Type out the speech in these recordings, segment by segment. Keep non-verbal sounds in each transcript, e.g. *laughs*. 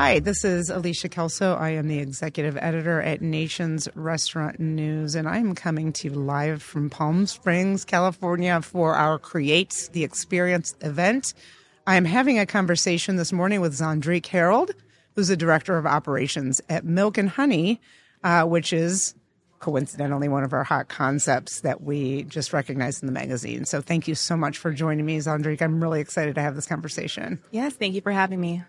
Hi, this is Alicia Kelso. I am the executive editor at Nations Restaurant News, and I'm coming to you live from Palm Springs, California for our Create the Experience event. I'm having a conversation this morning with Zandrique Harrold, who's the director of operations at Milk and Honey, uh, which is coincidentally one of our hot concepts that we just recognized in the magazine. So thank you so much for joining me, Zandrique. I'm really excited to have this conversation. Yes, thank you for having me.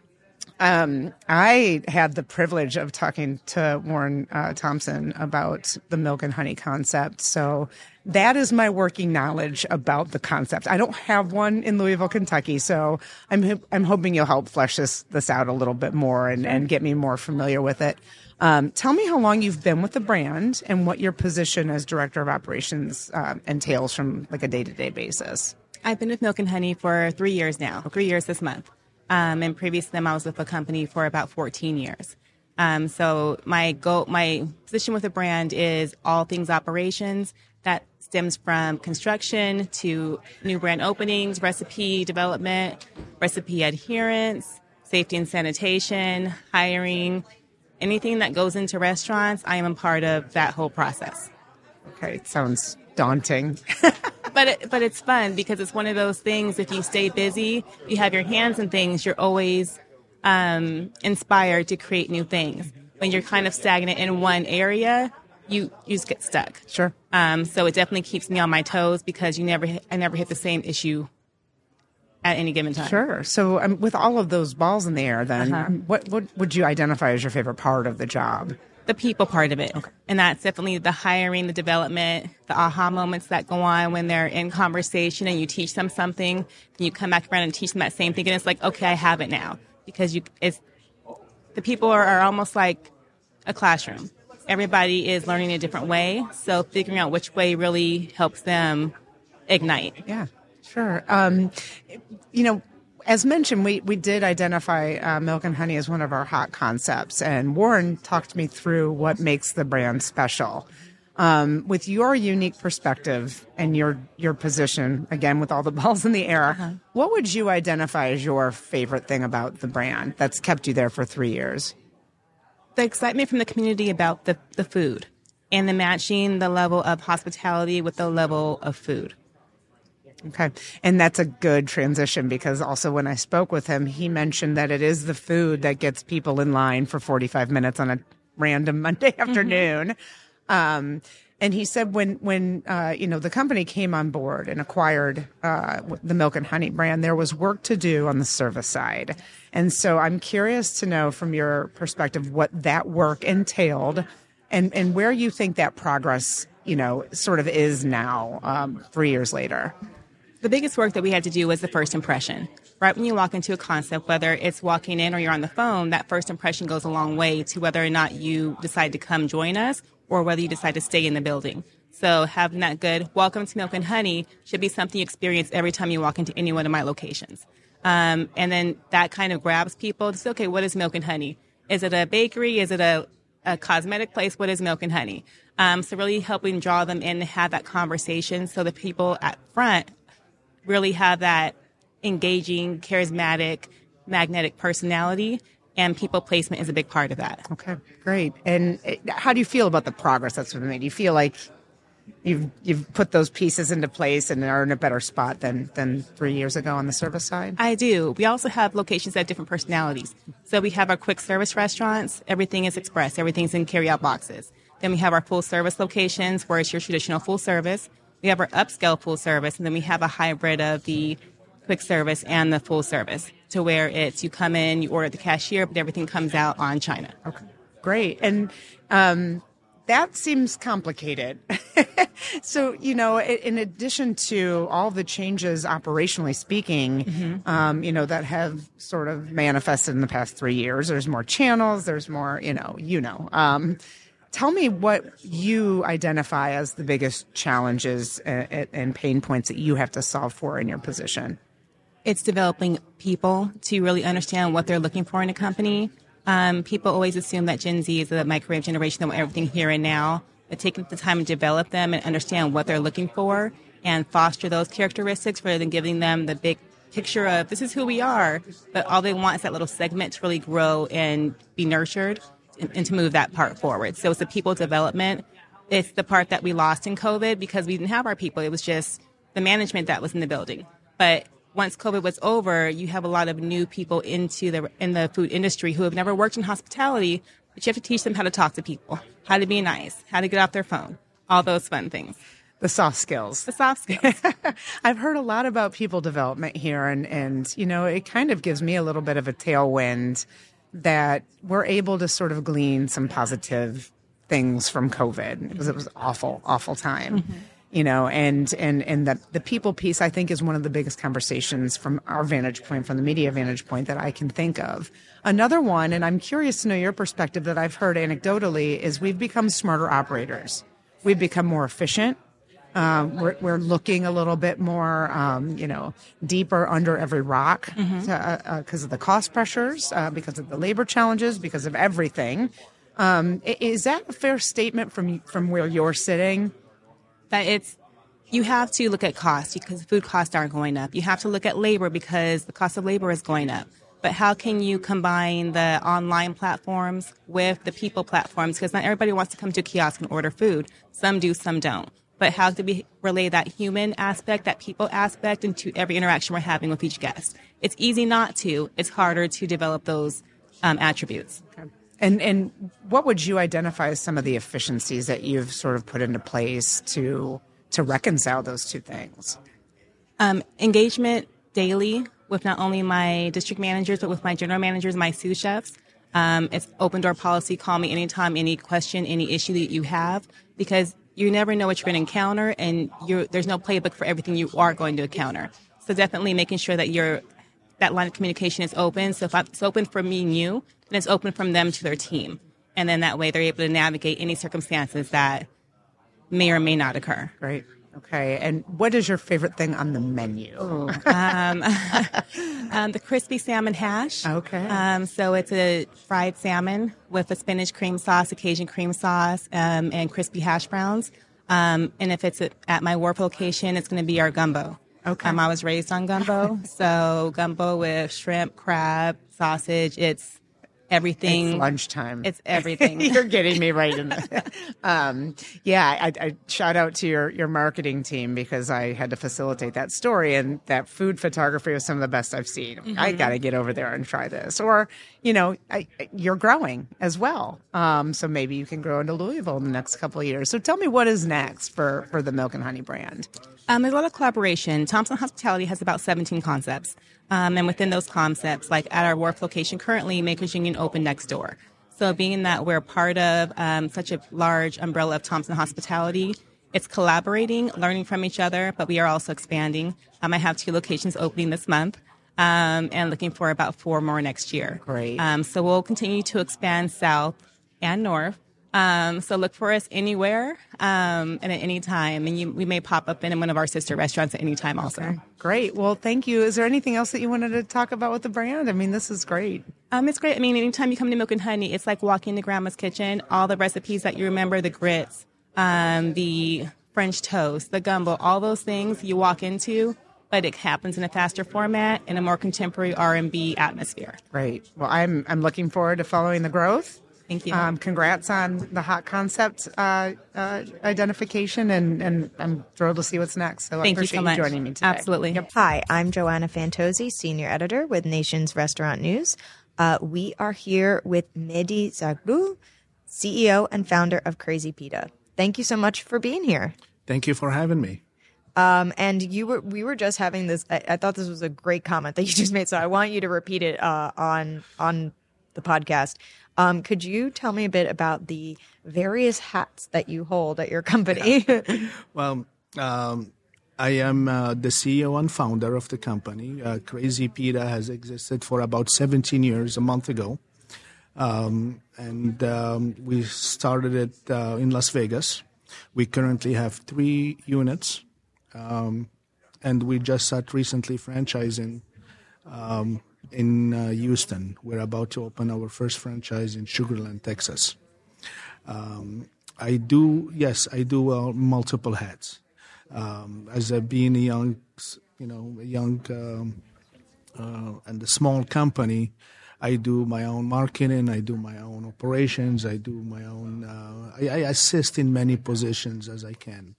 Um, I had the privilege of talking to Warren uh, Thompson about the milk and honey concept. So that is my working knowledge about the concept. I don't have one in Louisville, Kentucky, so I'm I'm hoping you'll help flesh this this out a little bit more and, and get me more familiar with it. Um, tell me how long you've been with the brand and what your position as director of operations uh, entails from like a day to day basis. I've been with Milk and Honey for three years now. Three years this month. Um, and previous to them, I was with the company for about 14 years. Um, so my go, my position with the brand is all things operations. That stems from construction to new brand openings, recipe development, recipe adherence, safety and sanitation, hiring, anything that goes into restaurants. I am a part of that whole process. Okay, it sounds daunting. *laughs* but it, but it's fun because it's one of those things. If you stay busy, you have your hands in things. You're always um, inspired to create new things. When you're kind of stagnant in one area, you you just get stuck. Sure. Um, so it definitely keeps me on my toes because you never I never hit the same issue at any given time. Sure. So um, with all of those balls in the air, then uh-huh. what what would you identify as your favorite part of the job? The people part of it. Okay. And that's definitely the hiring, the development, the aha moments that go on when they're in conversation and you teach them something, and you come back around and teach them that same thing. And it's like, okay, I have it now. Because you, it's, the people are, are almost like a classroom. Everybody is learning a different way. So figuring out which way really helps them ignite. Yeah, sure. Um, you know, as mentioned, we, we did identify uh, milk and honey as one of our hot concepts, and Warren talked me through what makes the brand special. Um, with your unique perspective and your your position, again with all the *laughs* balls in the air, uh-huh. what would you identify as your favorite thing about the brand that's kept you there for three years? The excitement from the community about the, the food and the matching the level of hospitality with the level of food. Okay. And that's a good transition because also when I spoke with him, he mentioned that it is the food that gets people in line for 45 minutes on a random *laughs* Monday mm-hmm. afternoon. Mm-hmm. Um, and he said when when uh, you know the company came on board and acquired uh, the milk and honey brand, there was work to do on the service side. And so I'm curious to know from your perspective what that work entailed, and and where you think that progress you know sort of is now um, three years later the biggest work that we had to do was the first impression. Right when you walk into a concept, whether it's walking in or you're on the phone, that first impression goes a long way to whether or not you decide to come join us or whether you decide to stay in the building. So having that good welcome to Milk and Honey should be something you experience every time you walk into any one of my locations. Um, and then that kind of grabs people to say, okay, what is Milk and Honey? Is it a bakery? Is it a, a cosmetic place? What is Milk and Honey? Um, so really helping draw them in to have that conversation so the people at front really have that engaging, charismatic, magnetic personality. And people placement is a big part of that. Okay, great. And how do you feel about the progress that's been made? Do you feel like you've you've put those pieces into place and are in a better spot than than three years ago on the service side? I do. We also have locations that have different personalities. So we have our quick service restaurants. Everything is express. Everything's in carry out boxes. Then we have our full service locations where it's your traditional full service. We have our upscale full service, and then we have a hybrid of the quick service and the full service to where it's you come in, you order at the cashier, but everything comes out on China. Okay, great. And um, that seems complicated. *laughs* so, you know, in addition to all the changes operationally speaking, mm-hmm. um, you know, that have sort of manifested in the past three years, there's more channels, there's more, you know, you know. Um, Tell me what you identify as the biggest challenges and pain points that you have to solve for in your position. It's developing people to really understand what they're looking for in a company. Um, people always assume that Gen Z is the microwave generation that want everything here and now. But taking the time to develop them and understand what they're looking for and foster those characteristics rather than giving them the big picture of this is who we are, but all they want is that little segment to really grow and be nurtured and, to move that part forward. So it's the people development. It's the part that we lost in COVID because we didn't have our people. It was just the management that was in the building. But once COVID was over, you have a lot of new people into the in the food industry who have never worked in hospitality, but you have to teach them how to talk to people, how to be nice, how to get off their phone, all those fun things. The soft skills. The soft skills. *laughs* I've heard a lot about people development here, and, and, you know, it kind of gives me a little bit of a tailwind that we're able to sort of glean some positive things from COVID because it was awful, awful time. Mm-hmm. You know, and and and the the people piece I think is one of the biggest conversations from our vantage point, from the media vantage point that I can think of. Another one, and I'm curious to know your perspective that I've heard anecdotally, is we've become smarter operators. We've become more efficient um, we're, we're, looking a little bit more, um, you know, deeper under every rock because mm-hmm. uh, uh, of the cost pressures, uh, because of the labor challenges, because of everything. Um, is that a fair statement from from where you're sitting? That it's you have to look at cost because food costs aren't going up. You have to look at labor because the cost of labor is going up. But how can you combine the online platforms with the people platforms? Because not everybody wants to come to a kiosk and order food. Some do, some don't but how do we relay that human aspect, that people aspect into every interaction we're having with each guest? It's easy not to. It's harder to develop those um, attributes. Okay. And and what would you identify as some of the efficiencies that you've sort of put into place to to reconcile those two things? Um, engagement daily with not only my district managers but with my general managers, my sous chefs. Um, it's open door policy. Call me anytime, any question, any issue that you have, because you never know what you're going to encounter, and there's no playbook for everything you are going to encounter. So definitely making sure that your that line of communication is open. So if it's open for me and you, then it's open from them to their team, and then that way they're able to navigate any circumstances that may or may not occur. Right. Okay. And what is your favorite thing on the menu? um, *laughs* um, the crispy salmon hash. Okay. Um, so it's a fried salmon with a spinach cream sauce, Cajun cream sauce, um, and crispy hash browns. Um, and if it's at my Wharf location, it's going to be our gumbo. Okay. Um, I was raised on gumbo, so gumbo with shrimp, crab, sausage. It's everything. It's lunchtime. It's everything. *laughs* You're getting me right in the. *laughs* um, yeah, I, I, shout out to your your marketing team because I had to facilitate that story and that food photography was some of the best I've seen. Mm-hmm. I got to get over there and try this. Or you know, I, you're growing as well, um, so maybe you can grow into Louisville in the next couple of years. So tell me what is next for for the Milk and Honey brand. Um, there's a lot of collaboration. Thompson Hospitality has about 17 concepts. Um, and within those concepts, like at our Wharf location currently, Makers Union opened next door. So being that we're part of um, such a large umbrella of Thompson Hospitality, it's collaborating, learning from each other, but we are also expanding. Um, I have two locations opening this month. Um, and looking for about four more next year. Great. Um, so we'll continue to expand south and north. Um, so look for us anywhere um, and at any time. And you, we may pop up in one of our sister restaurants at any time also. Okay. Great. Well, thank you. Is there anything else that you wanted to talk about with the brand? I mean, this is great. Um, it's great. I mean, anytime you come to Milk and Honey, it's like walking into Grandma's kitchen. All the recipes that you remember, the grits, um, the French toast, the gumbo, all those things you walk into but it happens in a faster format in a more contemporary R&B atmosphere. Great. Well, I'm I'm looking forward to following the growth Thank you. Um, congrats on the hot concept uh, uh, identification, and, and I'm thrilled to see what's next. So Thank I appreciate you, so much. you joining me today. Absolutely. Yep. Hi, I'm Joanna Fantozzi, Senior Editor with Nation's Restaurant News. Uh, we are here with Mehdi Zarhloul, CEO and founder of Crazy Pita. Thank you so much for being here. Thank you for having me. Um, and you were, we were just having this. I, I, thought this was a great comment that you just made, so I want you to repeat it uh, on on the podcast. Um, could you tell me a bit about the various hats that you hold at your company? *laughs* well, um, I am uh, the CEO and founder of the company. Uh, Crazy Pita has existed for about 17 years, a month ago. Um, and um, we started it uh, in Las Vegas. We currently have three units, um, and we just started recently franchising um, in uh, Houston. We're about to open our first franchise in Sugarland, Texas. Um, I do, yes, I do uh, multiple hats. Um, as a being a young, you know, a young um, uh, and a small company, I do my own marketing, I do my own operations, I do my own. Uh, I, I, assist in many positions as I can.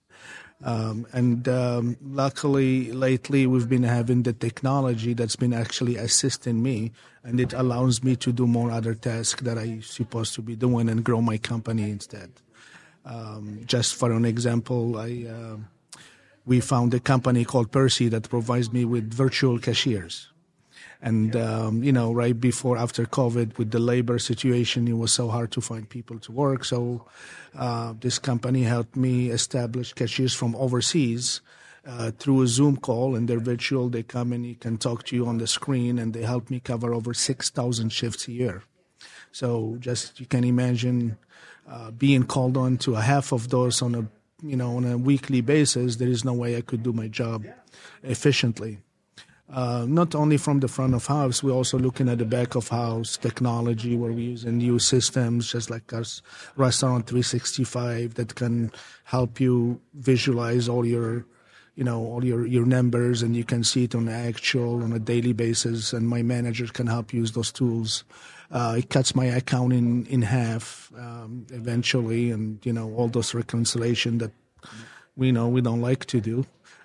Um, and um, luckily, lately, we've been having the technology that's been actually assisting me, and it allows me to do more other tasks that I'm supposed to be doing and grow my company instead. Um, just for an example, I uh, we found a company called Percy that provides me with virtual cashiers. And um, you know, right before after COVID, with the labor situation, it was so hard to find people to work. So uh, this company helped me establish cashiers from overseas uh, through a Zoom call, and they're virtual. They come and you can talk to you on the screen, and they help me cover over six thousand shifts a year. So just you can imagine uh, being called on to a half of those on a you know on a weekly basis. There is no way I could do my job efficiently uh, not only from the front of house, we're also looking at the back of house technology where we use new systems, just like our Restaurant 365 that can help you visualize all your, you know, all your, your numbers and you can see it on actual on a daily basis. And my manager can help use those tools. Uh, it cuts my account in, in half um, eventually, and you know all those reconciliation that we know we don't like to do.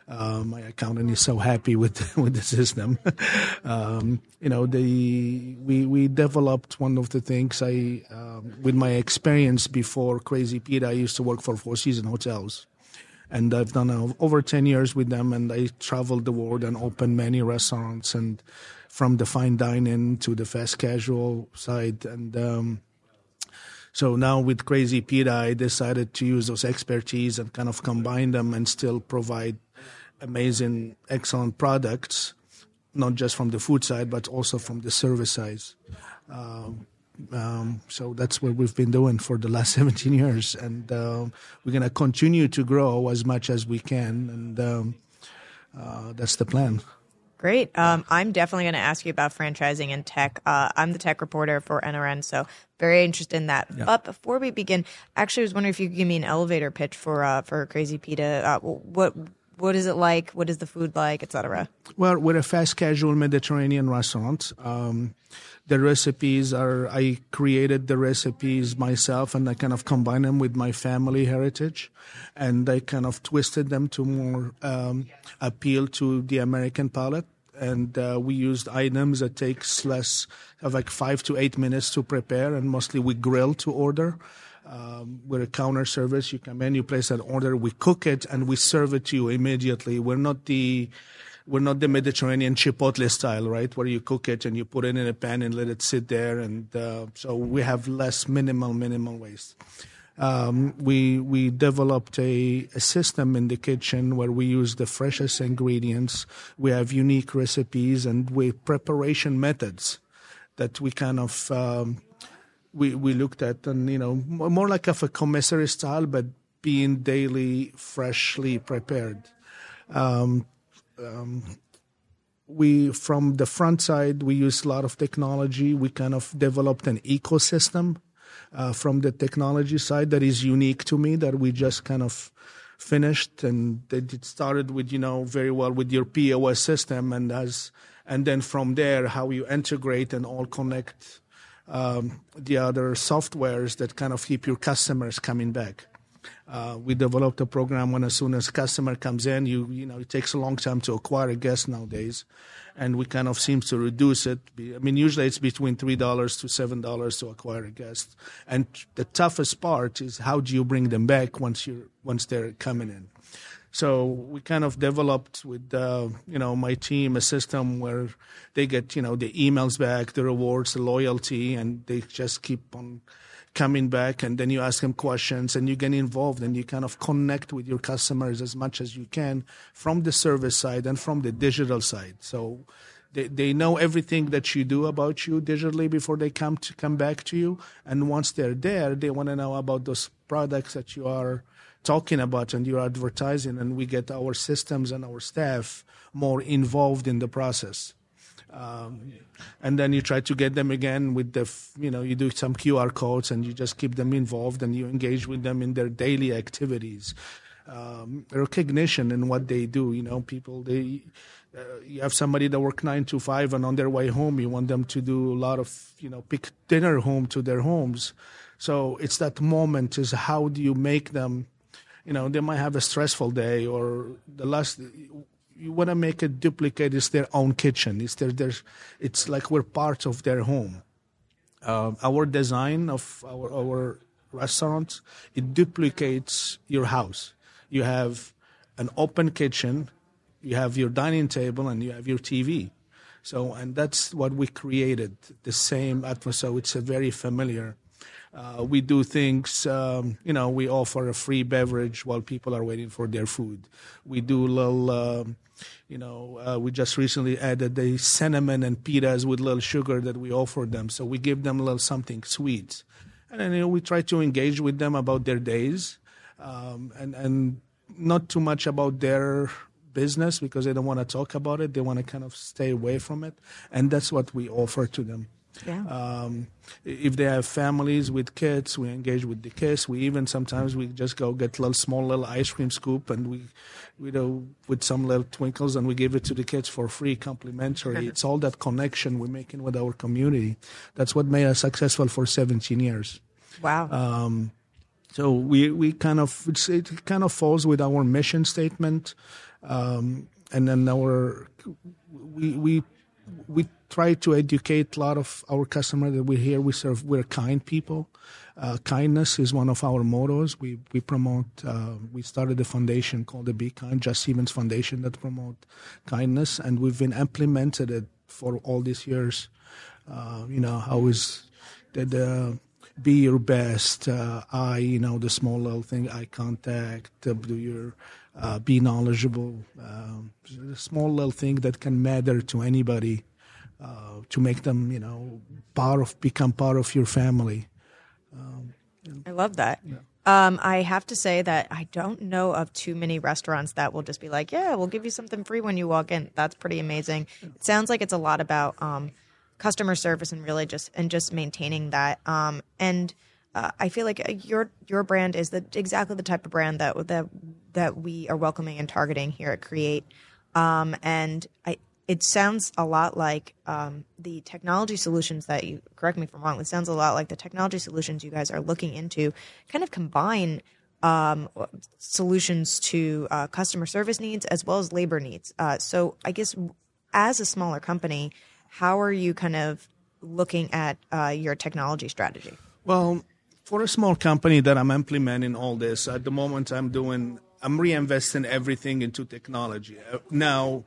Uh, my accountant is so happy with *laughs* with the system. *laughs* um, you know, the we we developed one of the things I um, with my experience before Crazy Pita. I used to work for Four Season Hotels, and I've done uh, over ten years with them. And I traveled the world and opened many restaurants, and from the fine dining to the fast casual side, and. Um, so now with Crazy Pita, I decided to use those expertise and kind of combine them and still provide amazing, excellent products, not just from the food side, but also from the service side. Um, um, so that's what we've been doing for the last *laughs* 17 years, and uh, we're going to continue to grow as much as we can, and um, uh, that's the plan. Great. Um, I'm definitely going to ask you about franchising and tech. Uh, I'm the tech reporter for NRN, so very interested in that. Yeah. But before we begin, actually, I was wondering if you could give me an elevator pitch for uh, for Crazy Pita. Uh, what what is it like? What is the food like, etc.? Well, we're a fast casual Mediterranean restaurant. Um, the recipes are I created the recipes myself, and I kind of combine them with my family heritage, and I kind of twisted them to more um, appeal to the American palate. And uh, we used items that takes less like five to eight minutes to prepare, and mostly we grill to order. Um, we're a counter service. You come in, you place an order, we cook it, and we serve it to you immediately. We're not the we're not the Mediterranean chipotle style, right, where you cook it and you put it in a pan and let it sit there. And uh, so we have less minimal minimal waste. Um, we we developed a, a, system in the kitchen where we use the freshest ingredients. We have unique recipes and we preparation methods that we kind of um, we, we looked at, and you know, more like of a commissary style, but being daily freshly prepared. Um, um, we from the front side we use a lot of technology. We kind of developed an ecosystem uh, from the technology side that is unique to me that we just kind of finished and it started with you know very well with your POS system and as and then from there how you integrate and all connect um, the other softwares that kind of keep your customers coming back. Uh, we developed a program when as soon as customer comes in, you you know it takes a long time to acquire a guest nowadays, and we kind of seems to reduce it. I mean, usually it's between three dollars to seven dollars to acquire a guest, and the toughest part is how do you bring them back once you once they're coming in. So we kind of developed with uh, you know my team a system where they get you know the emails back, the rewards, the loyalty, and they just keep on coming back. And then you ask them questions, and you get involved, and you kind of connect with your customers as much as you can from the service side and from the digital side. So they, they know everything that you do about you digitally before they come to come back to you and once they're there they want to know about those products that you are talking about and you're advertising, and we get our systems and our staff more involved in the process. Um, and then you try to get them again with the, you know, you do some QR codes and you just keep them involved and you engage with them in their daily activities. Um, recognition in what they do, you know, people, they, uh, you have somebody that work nine to five, and on their way home, you want them to do a lot of, you know, pick dinner home to their homes. So it's that moment is how do you make them, you know, they might have a stressful day or the last, you want to make it duplicate it's their own kitchen. It's their, their, it's like we're part of their home. Uh, our design of our, our restaurants, it duplicates your house. You have an open kitchen, you have your dining table, and you have your TV. So, and that's what we created, the same atmosphere. It's a very familiar. Uh, we do things, um, you know, we offer a free beverage while people are waiting for their food. We do little, um, you know, uh, we just recently added the cinnamon and pitas with little sugar that we offer them. So we give them a little something sweet. And then you know, we try to engage with them about their days um, and, and not too much about their business because they don't want to talk about it. They want to kind of stay away from it. And that's what we offer to them. Yeah. Um, if they have families with kids, we engage with the kids. We even sometimes we just go get a little small little ice cream scoop and we, you know, with some little twinkles and we give it to the kids for free, complimentary. it's all that connection we're making with our community. That's what made us successful for 17 years. Wow. Um, so we we kind of it kind of falls with our mission statement, um, and then our we we we try to educate a lot of our customers that we're here. We serve we're kind people. Uh, kindness is one of our mottos. We we promote. Uh, we started a foundation called the Be Kind, Just Stevens Foundation, that promote kindness, and we've been implemented it for all these years. Uh, you know, how is the be your best. Uh, eye, you know, the small little thing, eye contact, uh, do your, uh, be knowledgeable. Um, a small little thing that can matter to anybody uh, to make them, you know, part of, become part of your family. Um, I love that. Yeah. Um, I have to say that I don't know of too many restaurants that will just be like, yeah, we'll give you something free when you walk in. That's pretty amazing. It sounds like it's a lot about um, customer service and really just and just maintaining that. Um, and uh, I feel like uh, your your brand is the exactly the type of brand that would that that we are welcoming and targeting here at Create. Um, and I, it sounds a lot like um, the technology solutions that you correct me if I'm wrong. It sounds a lot like the technology solutions you guys are looking into, kind of combine um, solutions to uh, customer service needs as well as labor needs. Uh, so I guess as a smaller company, how are you kind of looking at uh, your technology strategy? Well, for a small company that I'm implementing all this at the moment, I'm doing I'm reinvesting everything into technology. Uh, now,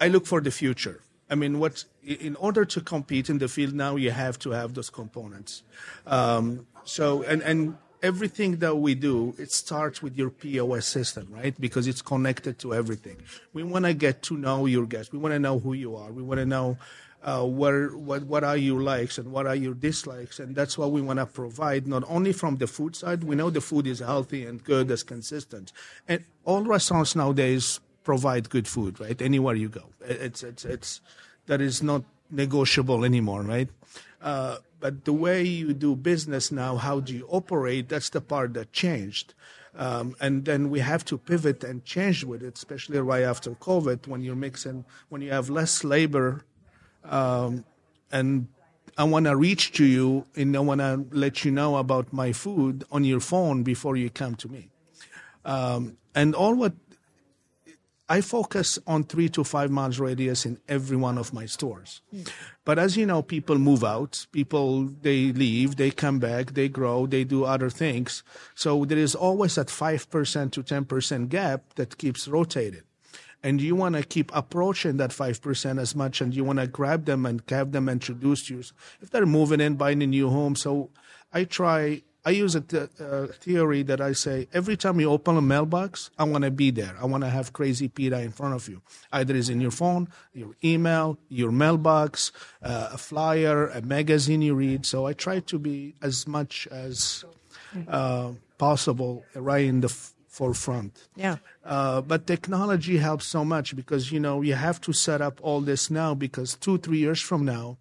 I look for the future. I mean, what in order to compete in the field now, you have to have those components. Um, so, and and everything that we do, it starts with your POS system, right? Because it's connected to everything. We want to get to know your guests. We want to know who you are. We want to know uh, where, what, what are your likes and what are your dislikes. And that's what we want to provide, not only from the food side. We know the food is healthy and good, as consistent. And all restaurants nowadays provide good food, right? Anywhere you go. It's, it's, it's, that is not negotiable anymore, right? Uh, but the way you do business now, how do you operate? That's the part that changed. Um, and then we have to pivot and change with it, especially right after COVID, when you're mixing, when you have less labor, um, and I want to reach to you and I want to let you know about my food on your phone before you come to me. Um, and all what I focus on three to five miles radius in every one of my stores. Mm. But as you know, people move out, people, they leave, they come back, they grow, they do other things. So there is always that 5% to 10% gap that keeps rotating And you want to keep approaching that 5% as much and you want to grab them and have them introduced you. If they're moving in, buying a new home. So I try I use a theory that I say every time you open a mailbox, I want to be there. I want to have Crazy Pita in front of you. Either it's in your phone, your email, your mailbox, uh, a flyer, a magazine you read. So I try to be as much as uh, possible right in the f- forefront. Yeah. Uh, but technology helps so much because you know you have to set up all this now because two three years from now,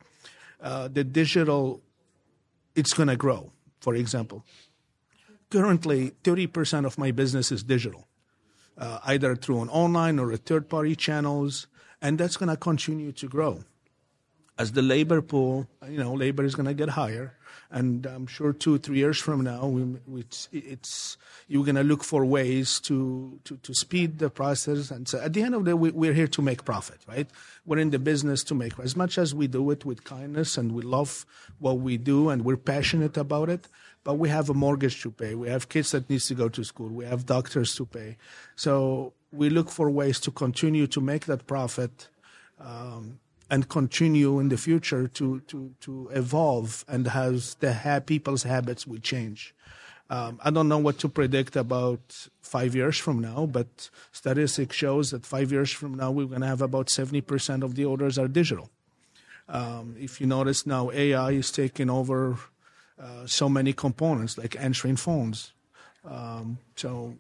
uh, the digital, it's going to grow for example. Currently, 30% of my business is digital, uh, either through an online or a third party channels. and that's going to continue to grow as the labor pool, you know, labor is going to get higher, and I'm sure two, three years from now, we, we, it's, it's, you're going to look for ways to, to, to speed the process. And so, at the end of the day, we, we're here to make profit, right? We're in the business to make as much as we do it with kindness and we love what we do and we're passionate about it. But we have a mortgage to pay. We have kids that needs to go to school. We have doctors to pay. So we look for ways to continue to make that profit. Um, and continue in the future to, to, to evolve and has the ha- people's habits will change. Um, I don't know what to predict about five years from now, but statistics shows that five years from now we're going to have about 70% of the orders are digital. Um, if you notice now, AI is taking over uh, so many components like answering phones. Um, so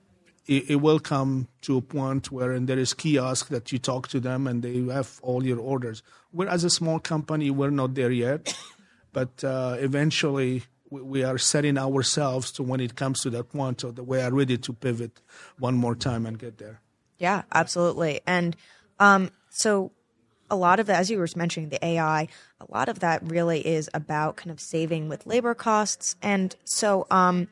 it, it, will come to a point where and there is kiosk that you talk to them and they have all your orders. We're as a small company, we're not there yet, *coughs* but uh, eventually we, we, are setting ourselves to when it comes to that point, so that we are ready to pivot one more time and get there. Yeah, absolutely. And um, so a lot of as you were mentioning, the AI, a lot of that really is about kind of saving with labor costs. And so, um,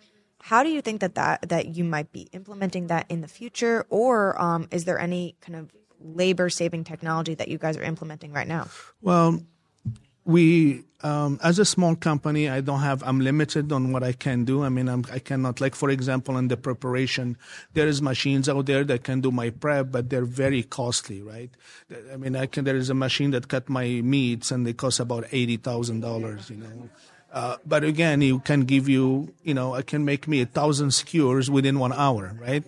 how do you think that, that that you might be implementing that in the future, or um, is there any kind of labor saving technology that you guys are implementing right now? Well, we um, as a small company, I don't have. I'm limited on what I can do. I mean, I'm, I cannot. Like for example, in the preparation, there is machines out there that can do my prep, but they're very costly, right? I mean, I can. There is a machine that cut my meats, and they cost about eighty thousand dollars. You know, uh, but again, you can give you, you know, I can make me a thousand skewers within one hour, right?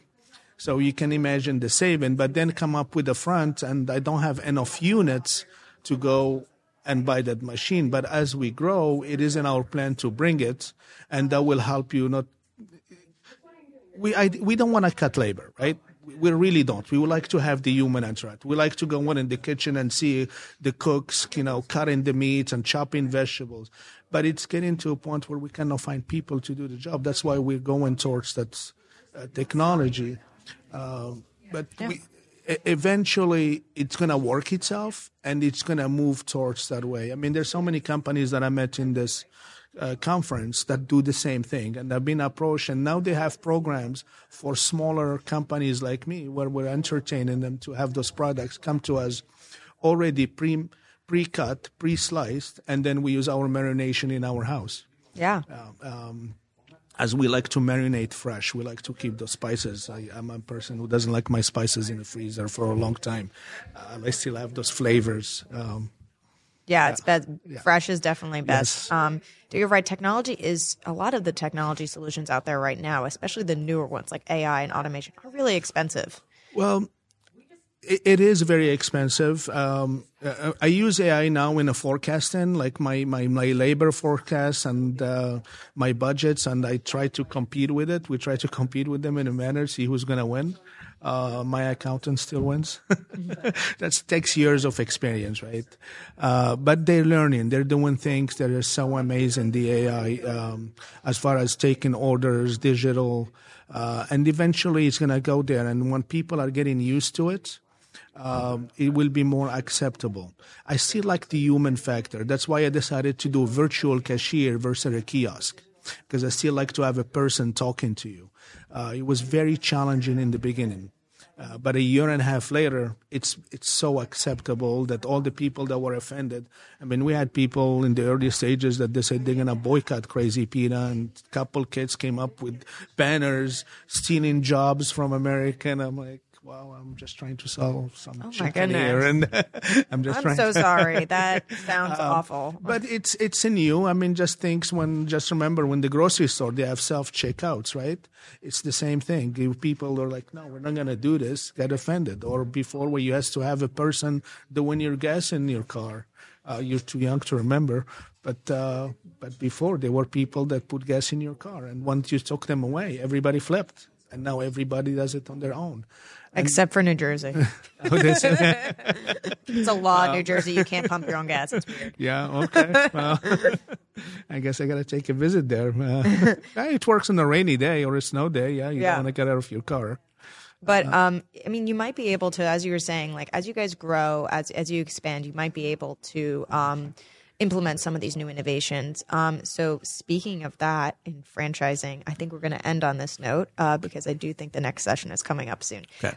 So you can imagine the saving, but then come up with the front, and I don't have enough units to go and buy that machine. But as we grow, it is in our plan to bring it, and that will help you not. We I, we don't want to cut labor, right? We really don't. We would like to have the human interact. We like to go in the kitchen and see the cooks, you know, cutting the meat and chopping vegetables but it's getting to a point where we cannot find people to do the job. That's why we're going towards that uh, technology. Uh, but yeah. we, eventually, it's going to work itself, and it's going to move towards that way. I mean, there's so many companies that I met in this uh, conference that do the same thing, and they've been approached, and now they have programs for smaller companies like me, where we're entertaining them to have those products come to us already pre pre-cut, pre-sliced, and then we use our marination in our house. Yeah. Um, um, as we like to marinate fresh, we like to keep the spices. I, am a person who doesn't like my spices in the freezer for a long time. Uh, I still have those flavors. Um, yeah, it's best. Yeah. Fresh is definitely best. Yes. Um, you're right. Technology is a lot of the technology solutions out there right now, especially the newer ones like AI and automation, are really expensive. Well, it, it is very expensive. Um, uh, I use AI now in a forecasting, like my, my, my labor forecast and uh, my budgets, and I try to compete with it. We try to compete with them in a manner, see who's going to win. Uh, my accountant still wins. *laughs* that takes years of experience, right? Uh, but they're learning. They're doing things that are so amazing. The AI, um, as far as taking orders, digital, uh, and eventually it's going to go there. And when people are getting used to it, um, it will be more acceptable. I still like the human factor. That's why I decided to do virtual cashier versus a kiosk because I still like to have a person talking to you. Uh, it was very challenging in the beginning. Uh, but a year and a half later, it's it's so acceptable that all the people that were offended. I mean, we had people in the early stages that they said they're gonna boycott Crazy Pita, and a couple kids came up with banners stealing jobs from America, and I'm like, well, I'm just trying to sell some oh chicken here, and *laughs* I'm just. I'm trying so sorry. *laughs* That sounds um, awful. But it's it's in you. I mean, just things when just remember when the grocery store they have self checkouts, right? It's the same thing. If People are like, no, we're not gonna do this. Get offended. Or before, where you has to have a person doing your gas in your car. Uh, you're too young to remember, but uh, but before there were people that put gas in your car, and once you took them away, everybody flipped, and now everybody does it on their own. Except for New Jersey. *laughs* oh, *laughs* it's a law in New Jersey. You can't pump your own gas. It's weird. *laughs* Yeah, okay. Well, I guess I got to take a visit there. Uh, it works on a rainy day or a snow day. Yeah, you yeah. don't want to get out of your car. But um, I mean, you might be able to, as you were saying, like as you guys grow, as as you expand, you might be able to um, implement some of these new innovations. Um, so speaking of that in franchising, I think we're going to end on this note uh, because I do think the next session is coming up soon. Okay.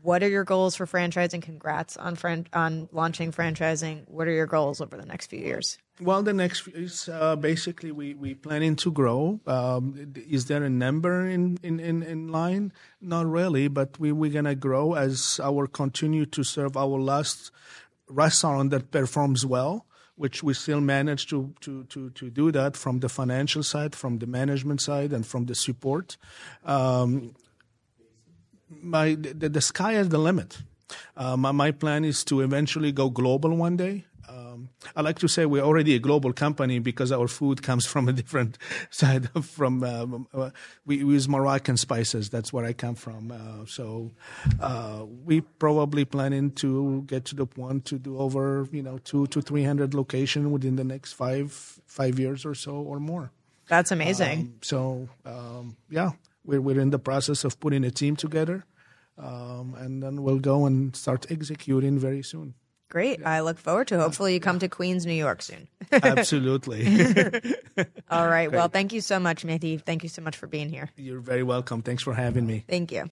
What are your goals for franchising? Congrats on fran- on launching franchising. What are your goals over the next few years? Well, the next is uh, basically we we planning to grow. Um, is there a number in, in, in, in line? Not really, but we we're gonna grow as our continue to serve our last restaurant that performs well, which we still manage to to to to do that from the financial side, from the management side, and from the support. Um, my the, the sky is the limit. Uh, my, my plan is to eventually go global one day. Um, I like to say we're already a global company because our food comes *laughs* from a different side of from um, uh, we use Moroccan spices. That's where I come from. Uh, so uh, we probably planning to get to the point to do over you know two to three hundred location within the next five five years or so or more. That's amazing. Um, so um, yeah, we're we're in the process of putting a team together, um, and then we'll go and start executing very soon. Great. I look forward to. Hopefully, you come to Queens, New York soon. *laughs* Absolutely, *laughs* All right. Well, thank you so much, Mehdi. Thank you so much for being here. you're very welcome. Thanks for having me. Thank you.